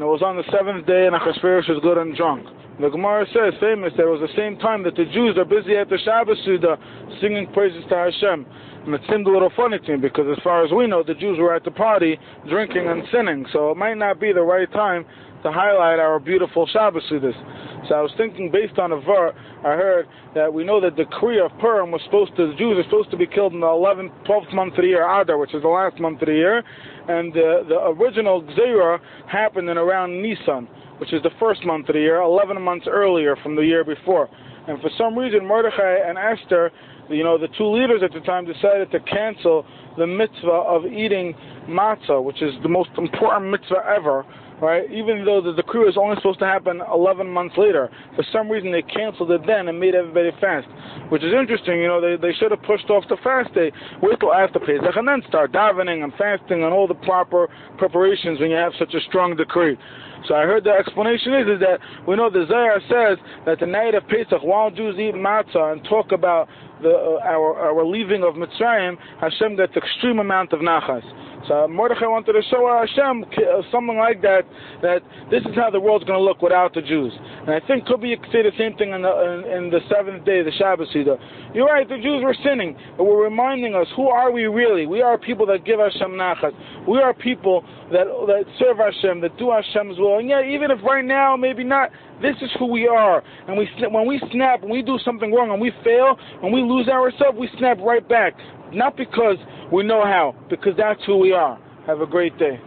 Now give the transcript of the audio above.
It was on the seventh day and Achashverosh was good and drunk. The Gemara says, famous, that it was the same time that the Jews are busy at the Shabbos Suda singing praises to Hashem. And it seemed a little funny to me because as far as we know, the Jews were at the party drinking and sinning. So it might not be the right time to highlight our beautiful Shabbos Sudas. So I was thinking, based on a vort, I heard that we know that the decree of Purim was supposed to, the Jews are supposed to be killed in the 11th, 12th month of the year, Adar, which is the last month of the year, and uh, the original Gzera happened in around Nisan, which is the first month of the year, 11 months earlier from the year before. And for some reason, Mordechai and Esther, you know, the two leaders at the time decided to cancel the mitzvah of eating matzah, which is the most important mitzvah ever, right? Even though the decree was only supposed to happen 11 months later, for some reason they canceled it then and made everybody fast, which is interesting. You know, they, they should have pushed off the fast day, wait till after Pesach, and then start davening and fasting and all the proper preparations when you have such a strong decree. So I heard the explanation is, is that we know the Zohar says that the night of Pesach, while Jews eat matzah and talk about the, uh, our, our leaving of Mitzrayim, Hashem gets extreme amount of nachas. So Mordechai wanted to show Hashem uh, something like that, that this is how the world's going to look without the Jews. And I think could be could say the same thing in the, in, in the seventh day, the Shabbos. You're right, the Jews were sinning, but we're reminding us, who are we really? We are people that give Hashem nachas. We are people that, that serve Hashem, that do Hashem's will. And yet, even if right now, maybe not, this is who we are. And we, when we snap, when we do something wrong, and we fail, when we lose ourselves, we snap right back. Not because we know how, because that's who we are. Have a great day.